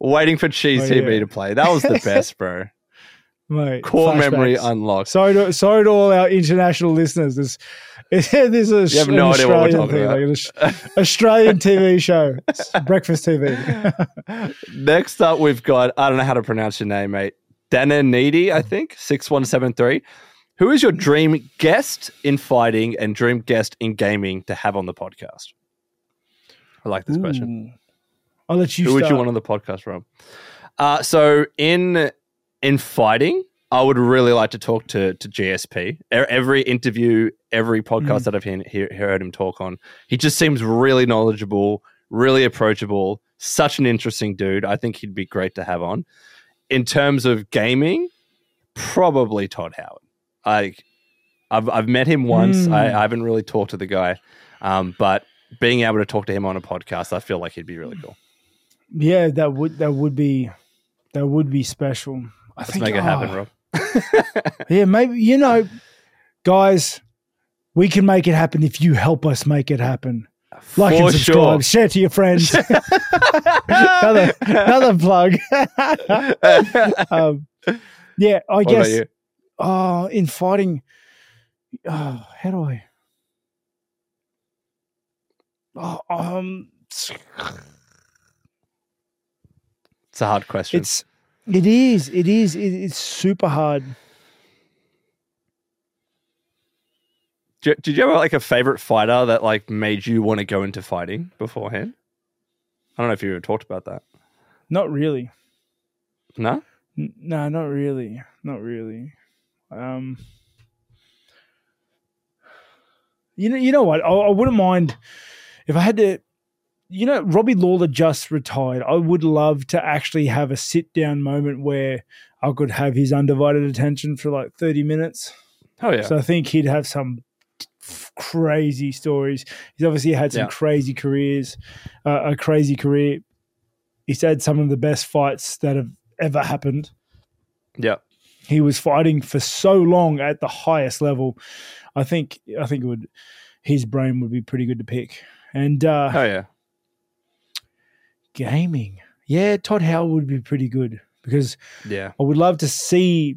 waiting for Cheez Oh, TV yeah. to play. That was the best, bro. Mate, Core memory unlocked. Sorry to sorry to all our international listeners. This this is a, You have no idea what we're Australian talking thing, about. like Australian TV show, breakfast TV. Next up, we've got, I don't know how to pronounce your name, mate. Dana Needy, I think, 6173. Who is your dream guest in fighting and dream guest in gaming to have on the podcast? I like this question. I'll let you Who start. would you want on the podcast, Rob? Uh, so in in fighting, I would really like to talk to to GSP. Every interview, every podcast Mm. that I've he- he- heard him talk on, he just seems really knowledgeable, really approachable, such an interesting dude. I think he'd be great to have on. In terms of gaming, probably Todd Howard. I, I've I've met him once. Mm. I, I haven't really talked to the guy, um, but being able to talk to him on a podcast, I feel like he'd be really cool. Yeah, that would that would be that would be special. I Let's think, make it happen, oh, Rob. Yeah, maybe you know, guys, we can make it happen if you help us make it happen. Like For and subscribe, share to your friends. another another plug. um, yeah, I What guess. Oh, in fighting, oh, how do I? Oh, um, It's a hard question. it's it is it is it, it's super hard. Did, did you have like a favorite fighter that like made you want to go into fighting beforehand? I don't know if you ever talked about that. Not really. No. N- No, not really. Not really. Um, you know, you know what? I, I wouldn't mind if I had to. You know, Robbie Lawler just retired. I would love to actually have a sit down moment where I could have his undivided attention for like thirty minutes. Oh yeah. So I think he'd have some crazy stories. He's obviously had some Yeah. crazy careers, uh, a crazy career. He's had some of the best fights that have ever happened. yeah. He was fighting for so long at the highest level. I think I think it would his brain would be pretty good to pick. And uh, Oh yeah. Gaming, yeah, Todd Howard would be pretty good because Yeah. I would love to see.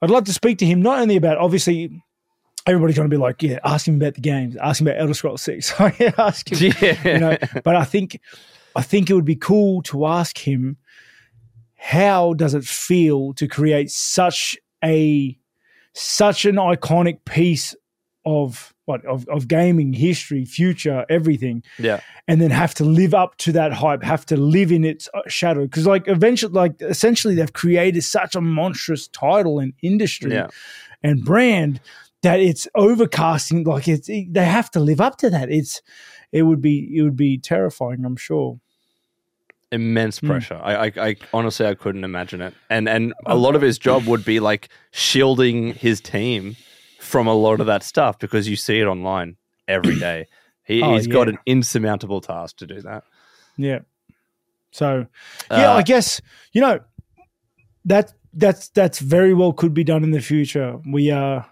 I'd love to speak to him not only about obviously. Everybody's going to be like, yeah, ask him about the games, ask him about Elder Scrolls Six, ask him, Yeah. you know. But I think, I think it would be cool to ask him, how does it feel to create such a, such an iconic piece of what of, of gaming history, future, everything, yeah. and then have to live up to that hype, have to live in its uh, shadow. Because like eventually, like essentially, they've created such a monstrous title and industry Yeah. and brand that it's overcasting. Like it's they have to live up to that. It's it would be it would be terrifying. I'm sure. immense Hmm. pressure. I, I, I honestly I couldn't imagine it. And and a lot of his job would be like shielding his team from a lot of that stuff because you see it online every day. He, Oh, he's got an insurmountable task to do that. Yeah. So yeah, Uh, I guess you know that that's that's very well could be done in the future. We uh,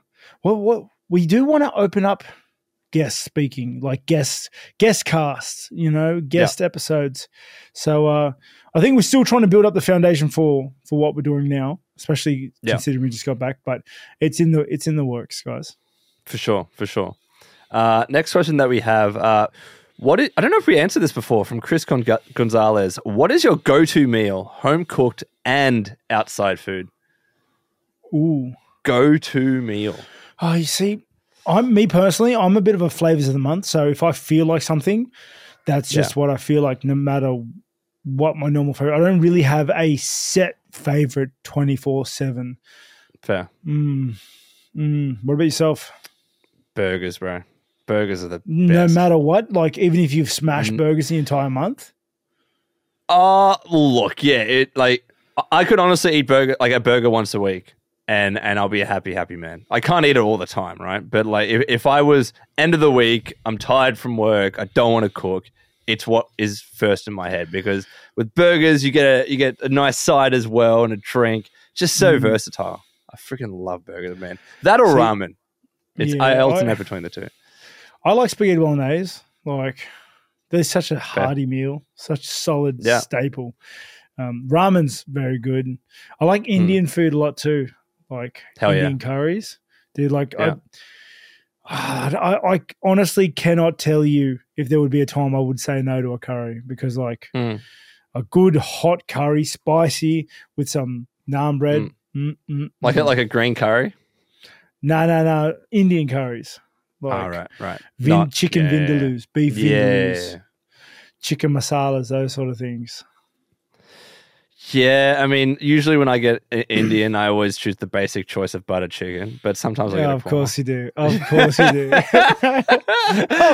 well, what we do want to open up guest speaking, like guest guest casts, you know, guest episodes. So uh, I think we're still trying to build up the foundation for for what we're doing now, especially Yeah. considering we just got back. But it's in the it's in the works, guys. For sure, for sure. Uh, next question that we have. Uh, what is, I don't know if we answered this before from Chris Gon- Gonzalez. What is your go-to meal, home cooked and outside food? Ooh. Go-to meal. Oh, you see, I'm me personally. I'm a bit of a flavors of the month. So if I feel like something, that's just what I feel like. No matter what my normal favorite, I don't really have a set favorite twenty four seven. Fair. Mm. Mm. What about yourself? Burgers, bro. Burgers are the best. No matter what, like even if you've smashed Mm. burgers the entire month. Uh look, yeah, it like I could honestly eat burger like a burger once a week and and I'll be a happy, happy man. I can't eat it all the time, right? But like if, if I was end of the week, I'm tired from work, I don't want to cook, it's what is first in my head because with burgers you get a you get a nice side as well and a drink. Just so Mm. versatile. I freaking love burgers, man. That or See, ramen. It's yeah, I I- alternate between the two. I like spaghetti bolognese. Like they're such a hearty meal, such solid Yeah. staple. Um, ramen's very good. I like Indian food a lot too, like Hmm. Hell yeah. Indian curries. Dude, like Yeah. I, I, I honestly cannot tell you if there would be a time I would say no to a curry because like Mm. a good hot curry, spicy with some naan bread. Mm. Mm, Like mm. it like a green curry. no, no, no, Indian curries. Like All right, right. vin- Not- chicken yeah. vindaloos, beef vindaloos. Chicken masalas, those sort of things. Yeah, I mean, usually when I get Indian, I always choose the basic choice of butter chicken, but sometimes I get a of course you do. Of course you do.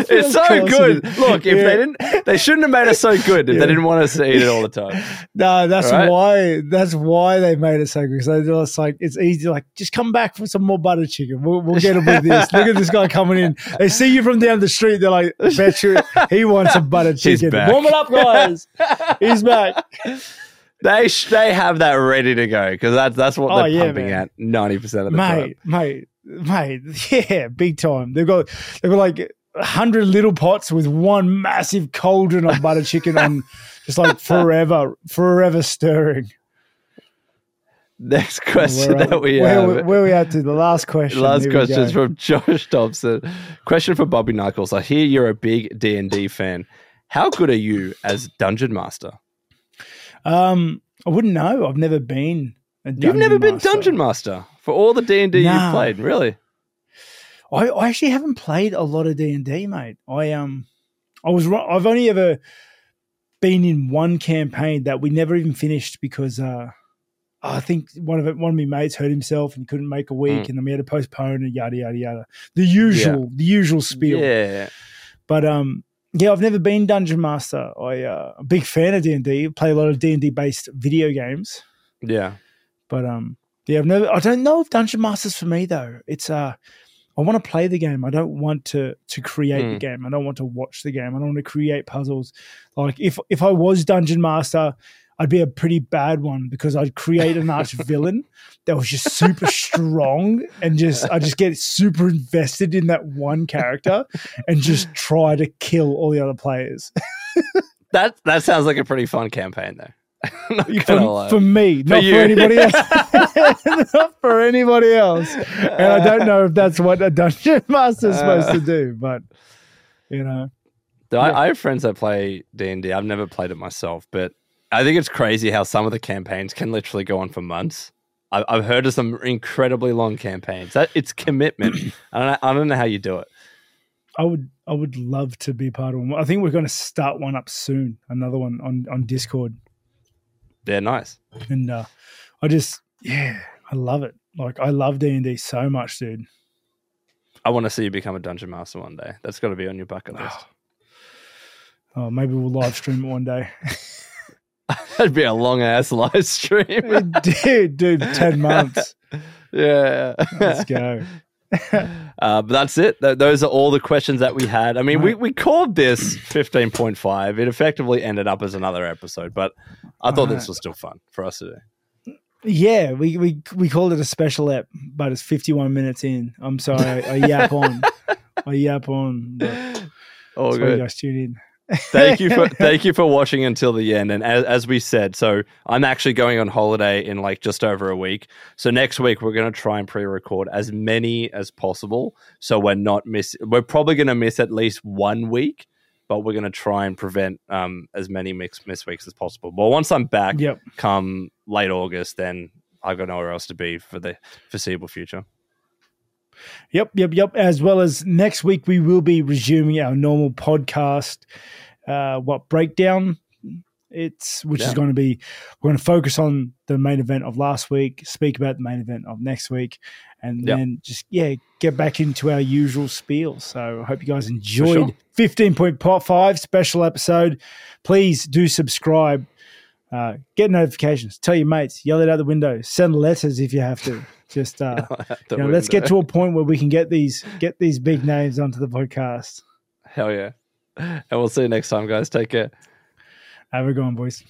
it's so good. Look, if Yeah. they didn't, they shouldn't have made it so good if Yeah. they didn't want us to eat it all the time. no, that's right. why. That's why they made it so good. Because they're just like it's easy. Like just come back for some more butter chicken. We'll, we'll get him with this. Look at this guy coming in. They see you from down the street. They're like, bet you he wants some butter He's chicken. back. Warm it up, guys. He's back. They they have that ready to go because that's that's what Oh, they're yeah, pumping man. at ninety percent of the time. mate, mate, mate. Yeah, big time. They've got they've got like a hundred little pots with one massive cauldron of butter chicken on, just like forever, forever stirring. Next question Where, that we where, have. where we at to the last question? Last Here question is from Josh Thompson. Question for Bobby Knuckles. I hear you're a big D and D fan. How good are you as dungeon master? Um, I wouldn't know. I've never been. A You've dungeon never been master. dungeon master for all the D and D you've played, really? I, I actually haven't played a lot of D and D, mate. I um, I was I've only ever been in one campaign that we never even finished because uh, I think one of it, one of my mates hurt himself and couldn't make a week, Mm. and then we had to postpone and yada yada yada. The usual, the usual spiel. Yeah. But um, yeah, I've never been dungeon master. I uh, a big fan of D and D. Play a lot of D and D based video games. Yeah. But um, yeah, I've never. I don't know if Dungeon Masters for me though. It's uh, I want to play the game. I don't want to to create the Hmm. game. I don't want to watch the game. I don't want to create puzzles. Like if if I was Dungeon Master, I'd be a pretty bad one because I'd create an arch villain that was just super strong and just I just get super invested in that one character and just try to kill all the other players. that that sounds like a pretty fun campaign, though. Not for, for me, not for, you. anybody else. not for anybody else. And I don't know if that's what a dungeon master is supposed to do, uh. but you know, I, I have friends that play D and I've never played it myself, but I think it's crazy how some of the campaigns can literally go on for months. I, I've heard of some incredibly long campaigns. That it's commitment. I don't know, I don't know how you do it. I would I would love to be part of one. I think we're going to start one up soon. Another one on on Discord, Yeah, nice. and uh, I just yeah, I love it. Like I love D and D so much, dude. I want to see you become a dungeon master one day. That's got to be on your bucket list. Oh, maybe we'll live stream it one day. That'd be a long ass live stream. dude, dude, ten months. yeah. Let's go. Uh, but that's it. Th- those are all the questions that we had. I mean, we, we called this 15.5. It effectively ended up as another episode, but I thought this was still fun for us to do. Yeah, we, we we called it a special ep, but it's 51 minutes in. I'm sorry, I, I yap on. I yap on. But that's why you good. guys tune in. Thank you for thank you for watching until the end. And as, as we said, so I'm actually going on holiday in like just over a week. So next week we're going to try and pre-record as many as possible. So we're not miss. We're probably going to miss at least one week, but we're going to try and prevent um, as many mix miss weeks as possible. Well, once I'm back, Yep. come late August, then I've got nowhere else to be for the foreseeable future. Yep, yep, yep. As well as next week, we will be resuming our normal podcast. Uh, what breakdown? It's which is going to be. We're going to focus on the main event of last week, speak about the main event of next week, and Yep. then just yeah, get back into our usual spiel. So I hope you guys enjoyed sure. fifteen point five special episode. Please do subscribe. Uh, get notifications. Tell your mates. Yell it out the window. Send letters if you have to. Just uh, you know, let's get to a point where we can get these get these big names onto the podcast. hell yeah. And we'll see you next time, guys. Take care. Have a good one, boys.